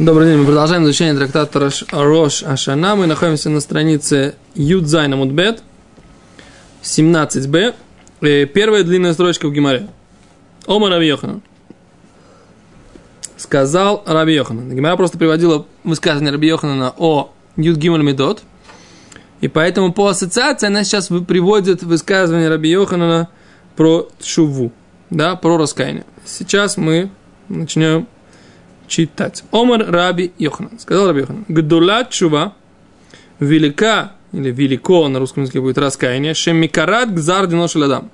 Добрый день, мы продолжаем изучение трактата Рош, Рош Ашана. Мы находимся на странице Юдзайна Мудбет, 17b. Э, Первая длинная строчка в Гимаре. Ома Раби Йоханан. Сказал Раби Йоханан. Гимара просто приводила высказывание Раби Йоханана о Юд Гималь Медот. И поэтому по ассоциации она сейчас приводит высказывание Раби Йоханана про Шуву, да, про раскаяние. Сейчас мы начнем читать. Омар Раби Йоханан. Сказал Раби Йоханан. Гдула чува, велика, или велико на русском языке будет раскаяние, шемикарат гзар шеладам.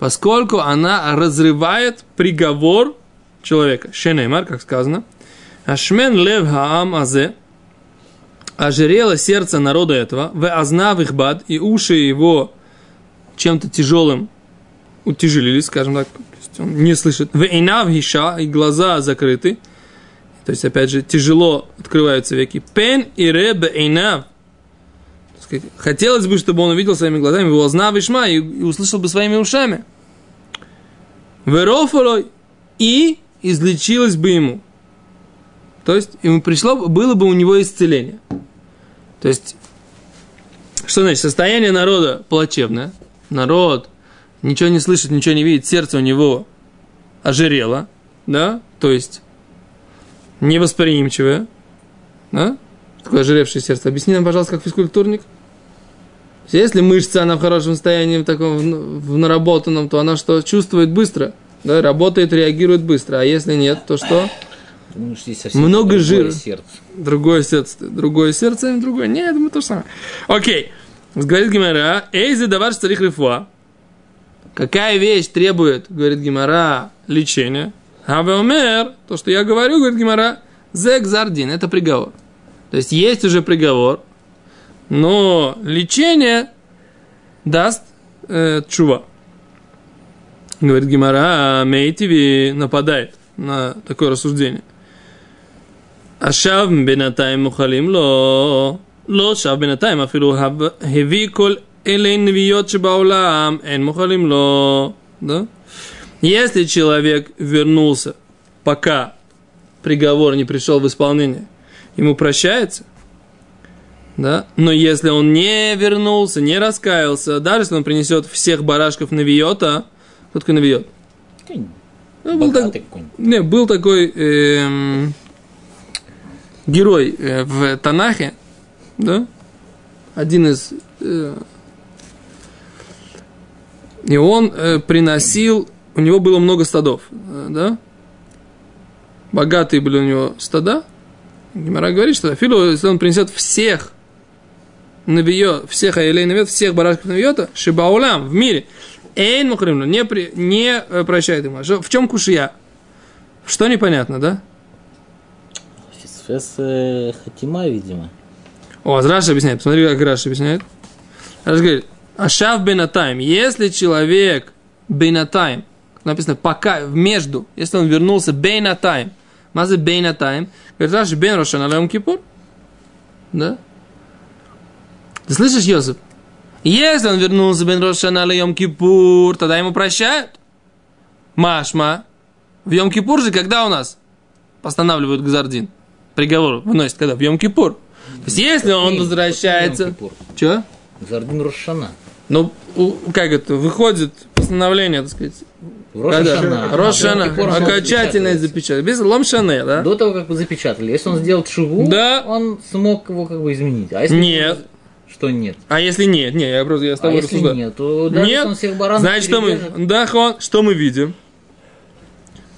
Поскольку она разрывает приговор человека. Шенеймар, как сказано. Ашмен лев хаам азе, ожирело сердце народа этого, в азнав их бад, и уши его чем-то тяжелым утяжелились, скажем так, он не слышит. В инав и глаза закрыты, то есть, опять же, тяжело открываются веки. Пен и ребе инав. Хотелось бы, чтобы он увидел своими глазами, его знав и, и услышал бы своими ушами. Верофолой и излечилось бы ему. То есть, ему пришло, было бы у него исцеление. То есть, что значит? Состояние народа плачевное. Народ ничего не слышит, ничего не видит, сердце у него ожирело, да? То есть, невосприимчивое, да? Такое ожиревшее сердце. Объясни нам, пожалуйста, как физкультурник. Если мышца, она в хорошем состоянии, в таком, в наработанном, то она что, чувствует быстро, да, работает, реагирует быстро. А если нет, то что? Ну, Много жира. Сердце. Другое сердце. Другое сердце, другое. Нет, я думаю, то же самое. Окей. Говорит Гимара, эйзи давар старих рифуа. Какая вещь требует, говорит Гимара, лечения? Хавелмер, то, что я говорю, говорит Гимара, зекзардин, это приговор. То есть есть уже приговор, но лечение даст э, чува. Говорит Гимара, а Мейтиви нападает на такое рассуждение. Ашав бенатаем мухалим ло. Ло шав бенатаем афилу хави коль элейн виот шебаулам эн мухалим ло. Да? Если человек вернулся, пока приговор не пришел в исполнение, ему прощается, да? Но если он не вернулся, не раскаялся, даже если он принесет всех барашков Навиота, кто такой Навиот? Ну, был, так, не, был такой эм, герой э, в Танахе, да? Один из... Э, и он э, приносил у него было много стадов, э, да? Богатые были у него стада. Гимара говорит, что Филу, если он принесет всех навиот, всех айлей навиот, всех барашков навиота, шибаулам в мире, эйн мухримну, не, при, не э, прощает ему. В чем кушия? Что непонятно, да? Фес э, Хатима, видимо. О, Раша объясняет. Посмотри, как Раша объясняет. Раша говорит, Ашав бенатайм. Если человек бенатайм, написано пока, между, если он вернулся бейна тайм. Мазы бейна тайм. Говорит, Раши бен Рошана Леом Кипур. Да? Ты слышишь, Йосип? Если он вернулся бен Рошана Леом Кипур, тогда ему прощают. Машма. В Йом Кипур же когда у нас постанавливают Гзардин? Приговор выносит когда? В Йом Кипур. То есть, если он возвращается... Что? Гзардин Рошана. Ну, как это, выходит постановление, так сказать, Рошана. Рошана. Окончательное запечатали. Без ломшане, да? До того, как вы запечатали. Если он сделал шуву, да. он смог его как бы изменить. А если нет. Что нет? А если нет? Нет, я просто я с тобой а если нет, то даже нет, он всех баранов Значит, что мы, да, хон, что мы видим?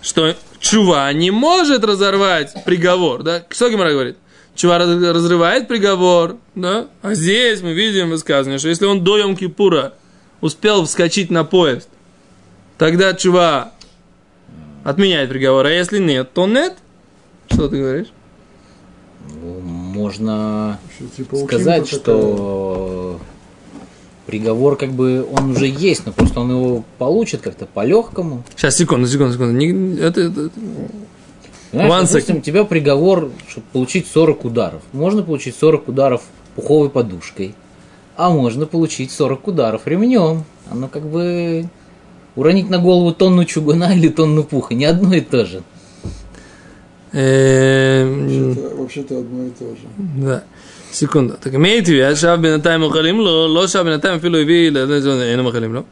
Что чува не может разорвать приговор, да? Что Гимара говорит? Чува разрывает приговор, да? А здесь мы видим высказывание, что если он до Йом-Кипура успел вскочить на поезд, тогда чува отменяет приговор, а если нет, то нет. Что ты говоришь? Ну, можно типа, сказать, что приговор как бы он уже есть, но просто он его получит как-то по-легкому. Сейчас, секунду, секунду, секунду. Не, это, это... Знаешь, допустим, у тебя приговор, чтобы получить 40 ударов. Можно получить 40 ударов пуховой подушкой, а можно получить 40 ударов ремнем. Оно как бы уронить на голову тонну чугуна или тонну пуха, не одно и то же. Эм, вообще-то одно и то же. Да. секунду. Так имеет в виду, шав бинатайм ухалим ло, ло шав бинатайм филу иви, אין махалим ло.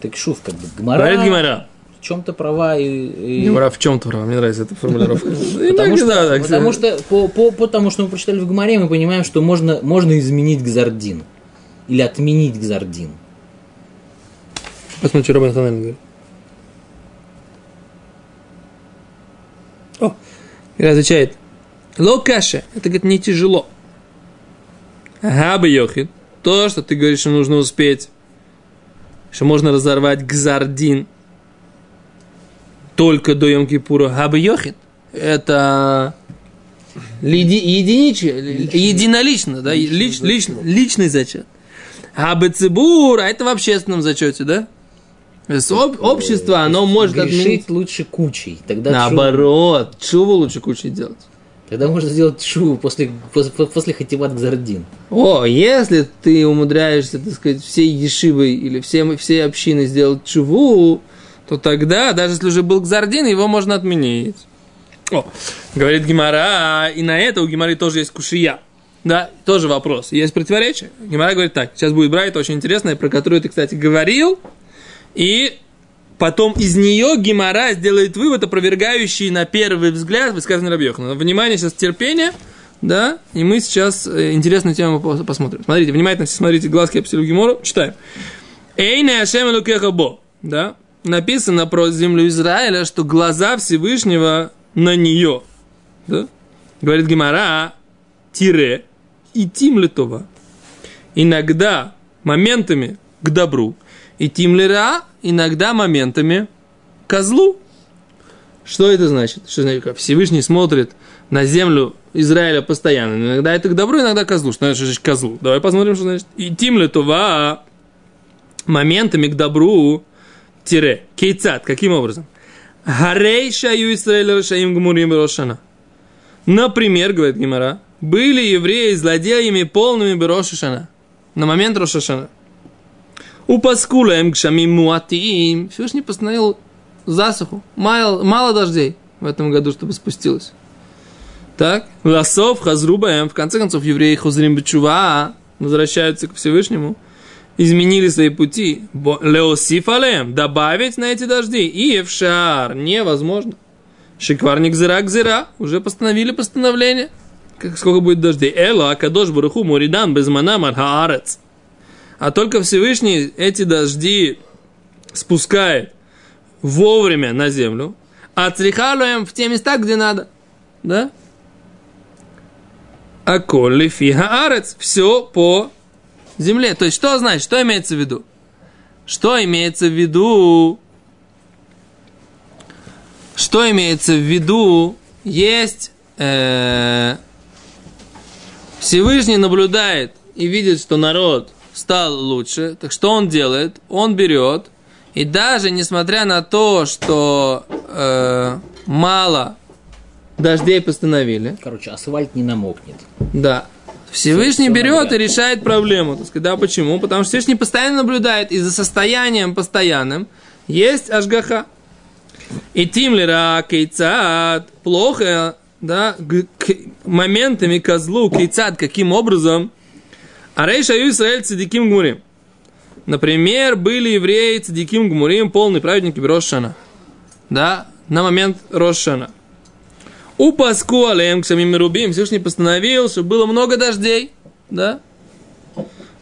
Так шув, как бы, гмара... Говорит Гимара. В чем-то права и... и... Гимара в чем-то права, мне нравится эта формулировка. Потому что, потому что, по, по, потому что мы прочитали в Гмаре, мы понимаем, что можно, можно изменить Гзардин. Или отменить Гзардин. Посмотри, что Робин Ханель говорит. О, и отвечает. Локаша, это, говорит, не тяжело. Габа Йохид, то, что ты говоришь, что нужно успеть, что можно разорвать гзардин только до Йом Кипура. Габа Йохид, это единичие, единолично, да, лич, лично, личный зачет. А Бецибур, а это в общественном зачете, да? Об, общество, оно может отменить... лучше кучей. Тогда Наоборот, чего лучше кучей делать? Тогда можно сделать шуву после, после, после хативат гзардин. О, если ты умудряешься, так сказать, всей ешивой или всем, всей общиной сделать чуву, то тогда, даже если уже был гзардин, его можно отменить. О, говорит Гимара, и на это у Гимары тоже есть кушия. Да, тоже вопрос. Есть противоречие. Гимара говорит так, сейчас будет брать очень интересное, про которую ты, кстати, говорил, и потом из нее Гимара сделает вывод, опровергающий на первый взгляд высказанный Рабьехана. Внимание, сейчас терпение, да, и мы сейчас э, интересную тему посмотрим. Смотрите, внимательно смотрите, глазки обсилю Гимору, читаем. Эйне Ашем Бо, да, написано про землю Израиля, что глаза Всевышнего на нее, да, говорит Гимара, тире, и тим литова. Иногда моментами к добру, и тимлера иногда моментами козлу. Что это значит? Что значит, Всевышний смотрит на землю Израиля постоянно. Иногда это к добру, иногда козлу. Что значит козлу? Давай посмотрим, что значит. И тимле това моментами к добру тире. Кейцат. Каким образом? Гарей Израиля рашаим гмурим рошана. Например, говорит Гимара, были евреи злодеями полными Берошишана. На момент Рошашана. У Паскула им гшамим муатиим. Всевышний постановил засуху. Мало, мало дождей в этом году, чтобы спустилось. Так, Ласов, Хазрубаем, в конце концов, евреи Хузрим Бечува возвращаются к Всевышнему, изменили свои пути. Леосифалем, добавить на эти дожди. И Евшар, невозможно. Шикварник зира зира, уже постановили постановление. Сколько будет дождей? Эла, Акадош Баруху, Муридан, Безманам, Архаарец а только Всевышний эти дожди спускает вовремя на землю, а црихалуем в те места, где надо. Да? А колли фига все по земле. То есть, что значит, что имеется в виду? Что имеется в виду? Что имеется в виду? Есть э, Всевышний наблюдает и видит, что народ стал лучше. Так что он делает? Он берет, и даже несмотря на то, что э, мало дождей постановили. Короче, асфальт не намокнет. Да. Всевышний все, берет все и решает проблему. Так сказать, да, почему? Потому что Всевышний постоянно наблюдает, и за состоянием постоянным есть ажгаха. И тимлера кейцат плохо, да, к моментами козлу кейцат, каким образом а рейша ю Исраэль цадиким гмурим. Например, были евреи цадиким гмурим, полные праведники Рошана. Да, на момент Рошана. У Паску Алем к самим Рубим Всевышний постановил, чтобы было много дождей. Да?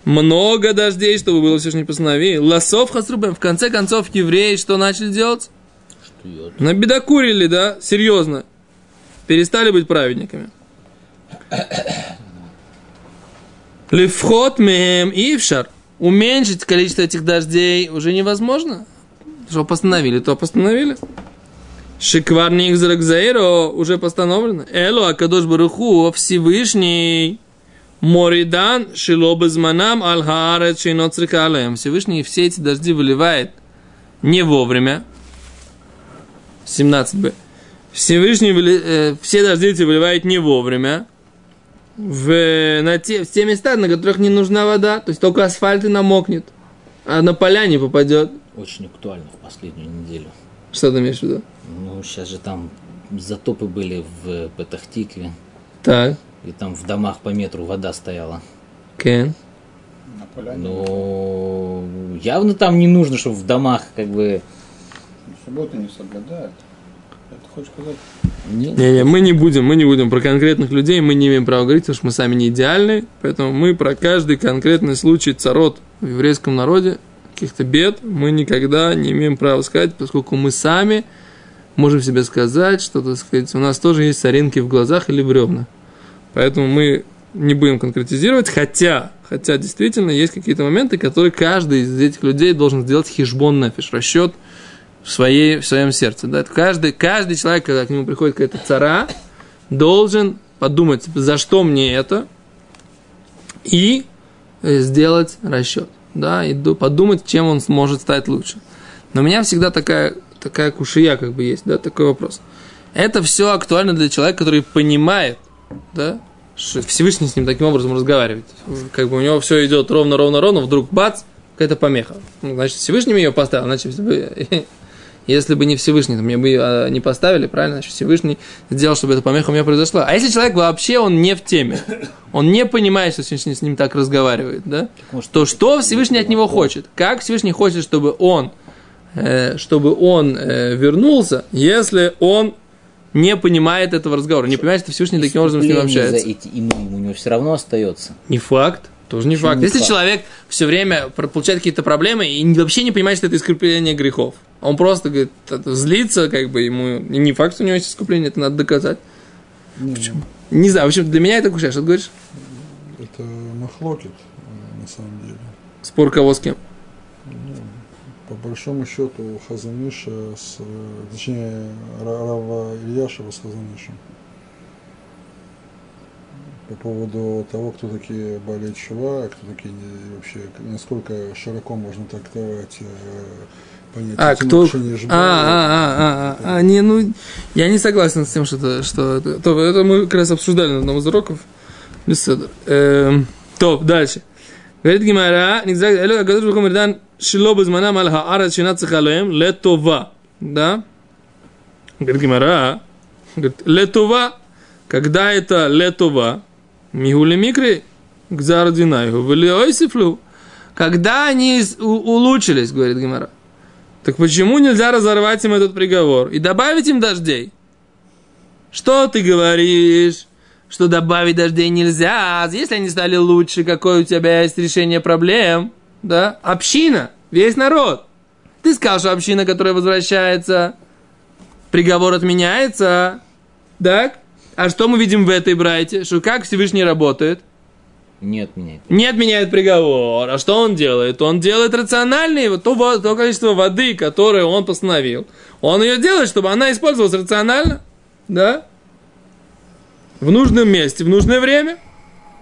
Много дождей, чтобы было Всевышний постановил. Лосов Хасрубем. В конце концов, евреи что начали делать? Что Набедокурили, да? Серьезно. Перестали быть праведниками. Левхот мем ившар. Уменьшить количество этих дождей уже невозможно. Что постановили, то постановили. Шикварник Зракзаиро уже постановлено. Эло Акадош Баруху Всевышний Моридан Шилобезманам Аль-Хаарет Шиноцрикалем. Всевышний все эти дожди выливает не вовремя. 17б. Всевышний э, все дожди эти выливает не вовремя в, на те, в те места, на которых не нужна вода, то есть только асфальт и намокнет, а на поля не попадет. Очень актуально в последнюю неделю. Что ты имеешь в виду? Ну, сейчас же там затопы были в Петахтикве. Так. И там в домах по метру вода стояла. Кен. Ну, явно там не нужно, чтобы в домах как бы... Субботу не соблюдают. Не, не, мы не будем, мы не будем про конкретных людей, мы не имеем права говорить, потому что мы сами не идеальны, поэтому мы про каждый конкретный случай царот в еврейском народе, каких-то бед, мы никогда не имеем права сказать, поскольку мы сами можем себе сказать, что, так сказать, у нас тоже есть соринки в глазах или бревна. Поэтому мы не будем конкретизировать, хотя, хотя действительно есть какие-то моменты, которые каждый из этих людей должен сделать хижбон нафиш, расчет – в, своей, в своем сердце. Да? Каждый, каждый человек, когда к нему приходит какая-то цара, должен подумать, за что мне это, и э, сделать расчет. Да, и подумать, чем он сможет стать лучше. Но у меня всегда такая, такая кушия как бы есть, да, такой вопрос. Это все актуально для человека, который понимает, да, что Всевышний с ним таким образом разговаривает. Как бы у него все идет ровно, ровно, ровно, вдруг бац, какая-то помеха. Ну, значит, Всевышний ее поставил, значит, если бы не Всевышний, то мне бы а, не поставили, правильно? Значит, Всевышний сделал, чтобы эта помеха у меня произошла. А если человек вообще, он не в теме, он не понимает, что Всевышний с ним так разговаривает, да? То что Всевышний от него хочет? Как Всевышний хочет, чтобы он, э, чтобы он э, вернулся, если он не понимает этого разговора, не понимает, что Всевышний таким образом с ним общается. За эти, ему, у него все равно остается. Не факт. Тоже не Почему факт. Не Если факт? человек все время получает какие-то проблемы и вообще не понимает, что это искупление грехов, он просто говорит, злится, как бы ему не факт, что у него есть искупление, это надо доказать. Не, Почему? Не знаю, в общем, для меня это кушай, что ты говоришь? Это махлокет, э, на самом деле. Спор кого с кем? Ну, по большому счету Хазаниша с, э, точнее, Рава Ильяшева с Хазанишем по поводу того, кто такие болеют чува, кто такие не, вообще, насколько широко можно трактовать э, понятие а, кто... А, а, а, а, а, а, не, ну, я не согласен с тем, что, это, что то, это мы как раз обсуждали на одном из уроков. Эм, топ, дальше. Говорит Гимара, не Нигзак, Элю, Акадыш Бухам Ирдан, Шило Базманам Аль Ара Шинат Сахалоем, Летова. Да? Говорит Гимара, Летова, когда это летова, Мигули микри к зардинайгу, ойсифлю. Когда они улучшились, говорит Гимара, так почему нельзя разорвать им этот приговор и добавить им дождей? Что ты говоришь? Что добавить дождей нельзя, если они стали лучше, какое у тебя есть решение проблем? Да? Община, весь народ. Ты сказал, что община, которая возвращается, приговор отменяется, так? А что мы видим в этой брайте? Что как Всевышний работает? Не отменяет. Не отменяет приговор. А что он делает? Он делает рациональный, вот то, то количество воды, которое он постановил. Он ее делает, чтобы она использовалась рационально. Да? В нужном месте, в нужное время.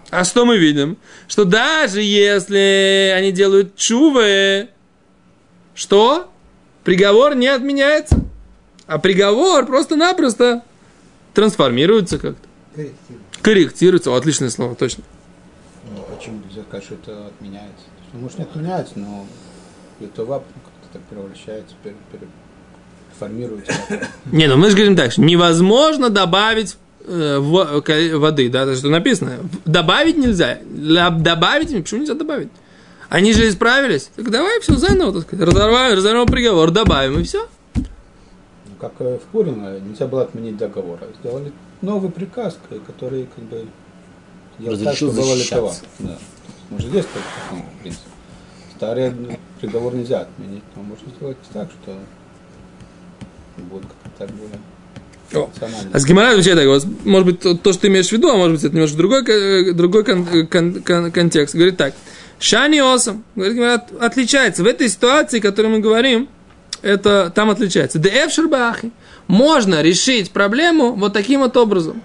А что мы видим? Что даже если они делают чувы, что? Приговор не отменяется. А приговор просто-напросто трансформируется как-то. Корректируется. Корректируется. О, отличное слово, точно. Ну, почему нельзя сказать, что это отменяется? Ну, может, не отменяется, но Литова как-то так превращается, формируется. Не, ну мы же говорим так, что невозможно добавить э, воды, да, что написано. Добавить нельзя. Добавить, почему нельзя добавить? Они же исправились. Так давай все заново, так сказать. Разорваем, разорвем приговор, добавим, и все как в Пурим, нельзя было отменить договор. Сделали новый приказ, который как бы делал так, было. Да. Может, здесь такой принцип. Старый приговор нельзя отменить, но можно сделать так, что будет как-то так более а с Гимара отвечает так, может быть, то, то, что ты имеешь в виду, а может быть, это немножко другой, э, другой кон, кон, кон, контекст. Говорит так, Шани Осам, говорит, Гимара, отличается. В этой ситуации, о которой мы говорим, это там отличается. Деэфшербахи. Можно решить проблему вот таким вот образом.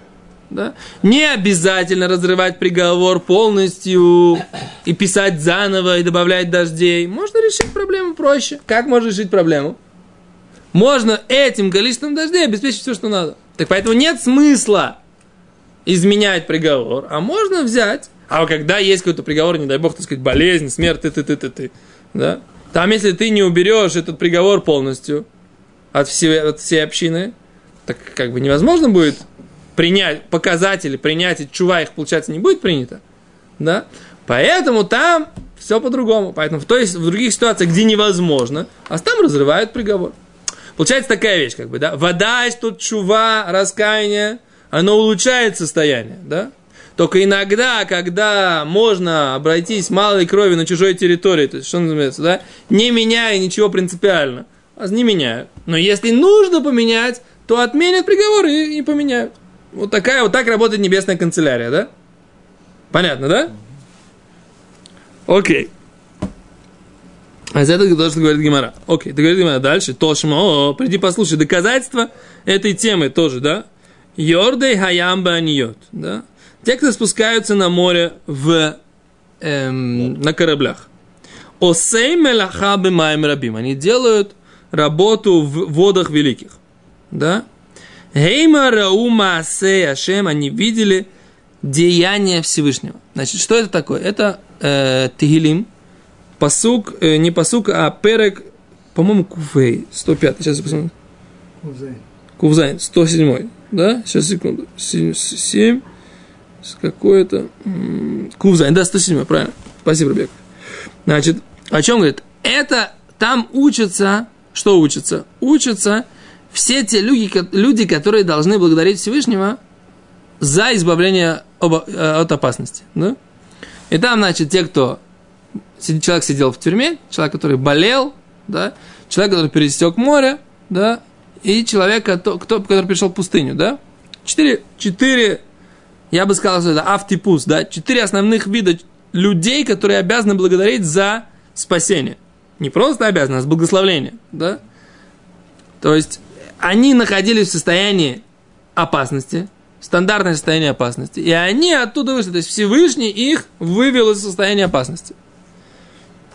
Да? Не обязательно разрывать приговор полностью и писать заново и добавлять дождей. Можно решить проблему проще. Как можно решить проблему? Можно этим количеством дождей обеспечить все, что надо. Так поэтому нет смысла изменять приговор, а можно взять. А когда есть какой-то приговор, не дай бог, так сказать, болезнь, смерть, ты, ты, ты, ты, ты, да? Там, если ты не уберешь этот приговор полностью от всей, от всей общины, так как бы невозможно будет принять показатели, принятие чува их, получается, не будет принято, да, поэтому там все по-другому. Поэтому, то есть, в других ситуациях, где невозможно, а там разрывают приговор. Получается такая вещь, как бы, да, вода, тут чува, раскаяние, оно улучшает состояние, да, только иногда, когда можно обойтись малой крови на чужой территории, то есть, что называется, да, не меняя ничего принципиально, а не меняют. Но если нужно поменять, то отменят приговор и, и поменяют. Вот такая вот так работает небесная канцелярия, да? Понятно, да? Окей. А из этого то, что говорит Гимара. Окей, ты говорит Гимара дальше. Тошма, о, приди послушай доказательства этой темы тоже, да? Йордей хаямба аниот, да? Те, кто спускаются на море в, эм, на кораблях. עושי מלאכה במים רבים. Они делают работу в водах великих. Да? Гейма раума асей ашем. Они видели деяния Всевышнего. Значит, что это такое? Это э, תהילים. פסוק, э, не פסוק, а פרק, по-моему, ק"ה, 105. Сейчас я посмотрю. ק"ז. ק"ז, 107. Да? Сейчас, секунду. 7 с какое-то... ק"ז, да, 107, правильно. Спасибо, Ребек. Значит, о чем говорит? Это там учатся, что учатся? Учатся все те люди, люди, которые должны благодарить Всевышнего за избавление э, от опасности. Да? И там, значит, те, кто... Человек сидел в тюрьме, человек, который болел, да, человек, который пересек море, да, и человек, кто, который пришел в пустыню, да. Четыре, четыре я бы сказал, что это автипус, да, четыре основных вида людей, которые обязаны благодарить за спасение. Не просто обязаны, а с благословления, да. То есть, они находились в состоянии опасности, стандартное состояние опасности, и они оттуда вышли, то есть Всевышний их вывел из состояния опасности.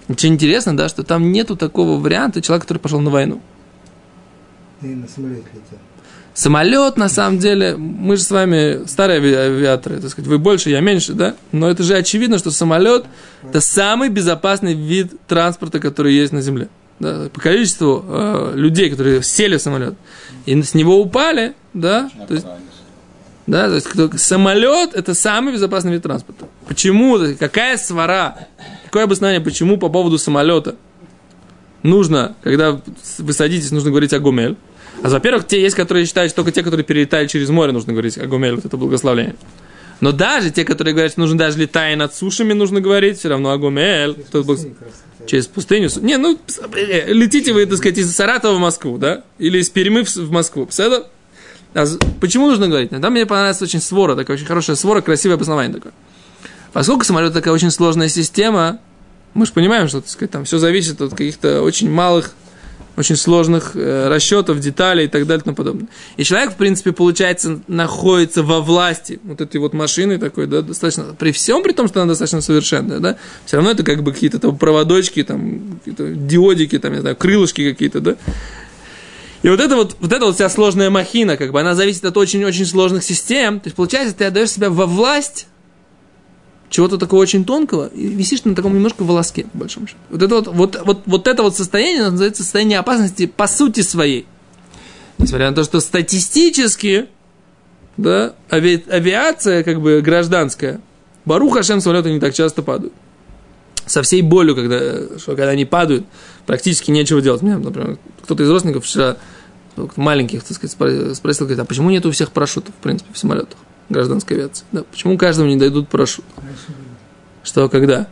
Очень интересно, да, что там нету такого варианта человека, который пошел на войну. И на самолете летел. Самолет, на самом деле, мы же с вами старые авиаторы, так сказать, вы больше, я меньше, да? Но это же очевидно, что самолет – это самый безопасный вид транспорта, который есть на Земле. Да? По количеству э, людей, которые сели в самолет и с него упали, да? То есть, да, то есть самолет – это самый безопасный вид транспорта. Почему? Какая свара? Какое обоснование, почему по поводу самолета нужно, когда вы садитесь, нужно говорить о гумель? А во-первых, те есть, которые считают, что только те, которые перелетают через море, нужно говорить о гумель, вот это благословление. Но даже те, которые говорят, что нужно даже летая над сушами, нужно говорить, все равно Агумель. Через, пустыню, через пустыню. Не, ну, летите вы, так сказать, из Саратова в Москву, да? Или из Перемы в Москву. Это... А почему нужно говорить? Там мне понравилась очень свора, такая очень хорошая свора, красивое обоснование такое. Поскольку самолет такая очень сложная система, мы же понимаем, что так сказать, там все зависит от каких-то очень малых очень сложных э, расчетов, деталей и так далее и тому подобное. И человек, в принципе, получается, находится во власти вот этой вот машины такой, да, достаточно, при всем при том, что она достаточно совершенная, да, все равно это как бы какие-то там проводочки, там, какие-то диодики, там, не знаю, крылышки какие-то, да. И вот это вот, вот эта вот вся сложная махина, как бы, она зависит от очень-очень сложных систем. То есть, получается, ты отдаешь себя во власть чего-то такого очень тонкого, и висишь на таком немножко волоске, по большому счету. Вот это вот, вот, вот, вот это вот состояние называется состояние опасности по сути своей. Несмотря на то, что статистически, да, ави, авиация, как бы гражданская, Барух Хашем самолеты не так часто падают. Со всей болью, когда, что, когда они падают, практически нечего делать. Меня, например, кто-то из родственников вчера, маленьких, так сказать, спросил, говорит, а почему нет у всех парашютов, в принципе, в самолетах? Гражданской авиации. Да. Почему каждому не дадут парашют? Что, когда?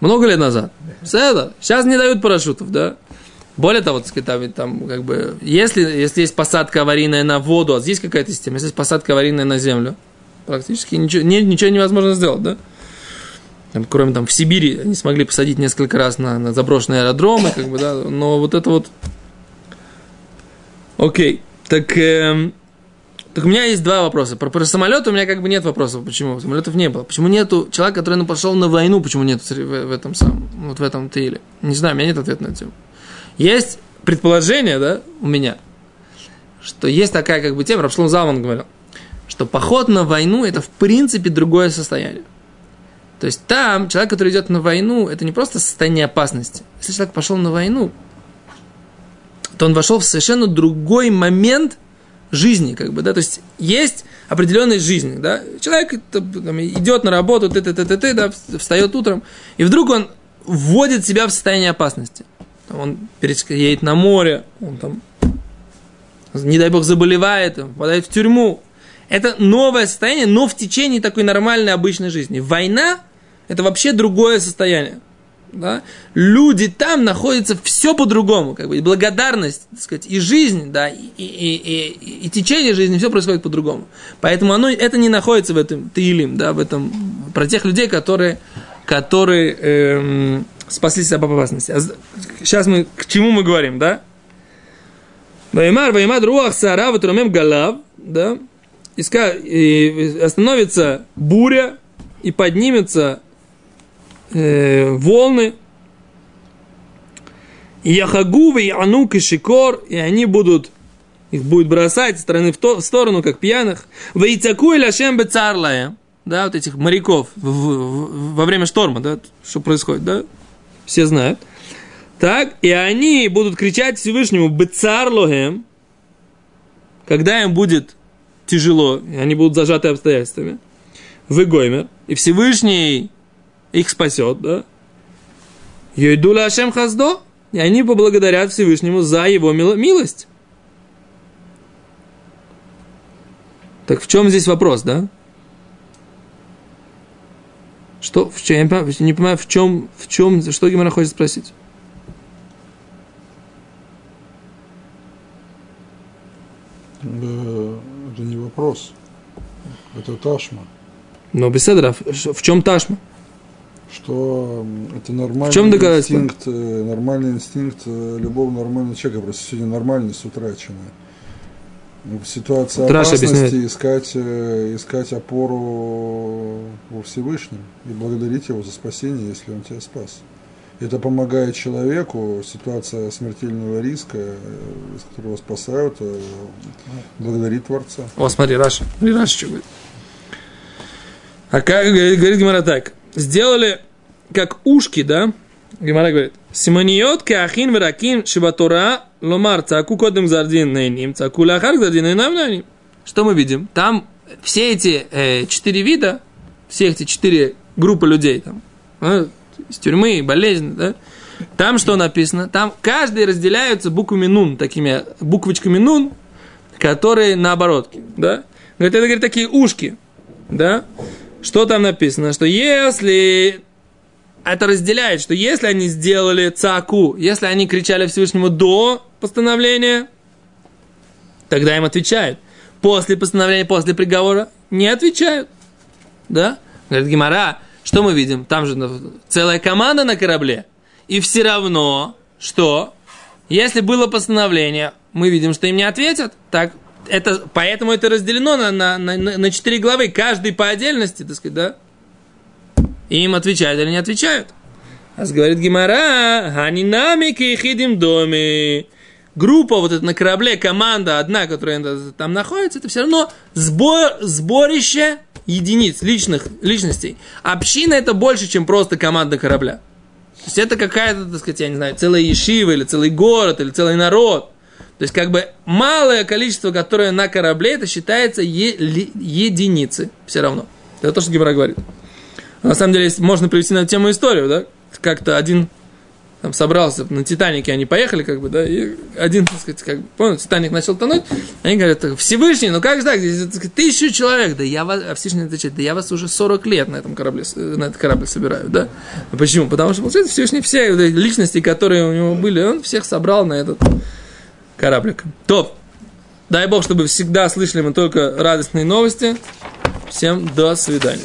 Много лет назад. Это. Сейчас не дают парашютов, да? Более того, так там, там как бы, если, если есть посадка аварийная на воду, а здесь какая-то система, если есть посадка аварийная на землю, практически ничего, не, ничего невозможно сделать, да? Там, кроме там в Сибири они смогли посадить несколько раз на, на заброшенные аэродромы, как бы, да, но вот это вот... Окей, так эм, так у меня есть два вопроса. Про, про самолет у меня как бы нет вопросов. Почему? Самолетов не было. Почему нету человека, который ну, пошел на войну, почему нет в, в этом самом, вот в этом тейле? Не знаю, у меня нет ответа на эту тему. Есть предположение, да, у меня, что есть такая как бы тема, Рапшлом Залман говорил, что поход на войну это в принципе другое состояние. То есть там человек, который идет на войну, это не просто состояние опасности. Если человек пошел на войну, то он вошел в совершенно другой момент жизни, как бы, да, то есть есть определенная жизнь, да, человек там, идет на работу, ты, ты, ты, ты, да, встает утром, и вдруг он вводит себя в состояние опасности. Он едет на море, он там, не дай бог, заболевает, попадает в тюрьму. Это новое состояние, но в течение такой нормальной обычной жизни. Война – это вообще другое состояние да, люди там находятся все по-другому, как бы, и благодарность, так сказать, и жизнь, да, и, и, и, и, течение жизни, все происходит по-другому. Поэтому оно, это не находится в этом Таилим, да, в этом, про тех людей, которые, которые эм, спаслись от опасности. А сейчас мы, к чему мы говорим, да? Ваймар, ваймар, руах, сара, ватурумем галав, да, и остановится буря, и поднимется э, волны. Яхагувы и Анук и Шикор, и они будут их будет бросать стороны в, то, в сторону, как пьяных. Вейцаку и ляшем бецарлая. Да, вот этих моряков в, в, во время шторма, да, что происходит, да, все знают. Так, и они будут кричать Всевышнему Бецарлогем, когда им будет тяжело, и они будут зажаты обстоятельствами. Вы гоймер. И Всевышний их спасет, да? Йойдула Ашем Хаздо, и они поблагодарят Всевышнему за его милость. Так в чем здесь вопрос, да? Что, в чем, я не понимаю, не понимаю, в чем, в чем, что Гимара хочет спросить? Это не вопрос. Это ташма. Но беседра, в чем ташма? Что это нормальный в чем инстинкт, э, нормальный инстинкт э, любого нормального человека, просто сегодня нормальный с утраченной. Ну, в ситуации Траш опасности искать, э, искать опору во Всевышнем и благодарить его за спасение, если он тебя спас. Это помогает человеку, ситуация смертельного риска, из которого спасают, благодарить Творца. О, смотри, Раша, Раша что говорит. А как говорит Гимара так, сделали как ушки, да? Гимара говорит, Симониот кеахин веракин шибатура ломар цаку кодем зардин нейним, цаку лахар зардин нейнам Что мы видим? Там все эти э, четыре вида, все эти четыре группы людей, там, э, из тюрьмы, болезнь, да? Там что написано? Там каждый разделяются буквами нун, такими буквочками нун, которые на оборотке, да? Говорит, это, говорит, такие ушки, да? Что там написано? Что если это разделяет, что если они сделали цаку, если они кричали Всевышнему до постановления, тогда им отвечают. После постановления, после приговора не отвечают. Да? Говорит Гимара, что мы видим? Там же целая команда на корабле. И все равно, что если было постановление, мы видим, что им не ответят. Так, это, поэтому это разделено на, на, на, на 4 главы, каждый по отдельности, так сказать, да? И им отвечают или не отвечают. А говорит Гимара, ханинамики хидим доме. Группа вот эта на корабле, команда одна, которая там находится, это все равно сбор, сборище единиц, личных, личностей. Община это больше, чем просто команда корабля. То есть это какая-то, так сказать, я не знаю, целая ешива, или целый город, или целый народ. То есть, как бы малое количество, которое на корабле, это считается е- единицы все равно. Это то, что Гимара говорит. На самом деле, можно привести на эту тему историю, да? Как-то один там собрался на Титанике, они поехали, как бы, да, и один, так сказать, как бы, понял, Титаник начал тонуть, они говорят, Всевышний, ну как же так, здесь так сказать, тысячу человек, да я вас, а Всевышний отвечает, да я вас уже 40 лет на этом корабле, на этот корабль собираю, да. Почему? Потому что, получается, Всевышний все личности, которые у него были, он всех собрал на этот кораблик. Топ. Дай Бог, чтобы всегда слышали мы только радостные новости. Всем до свидания.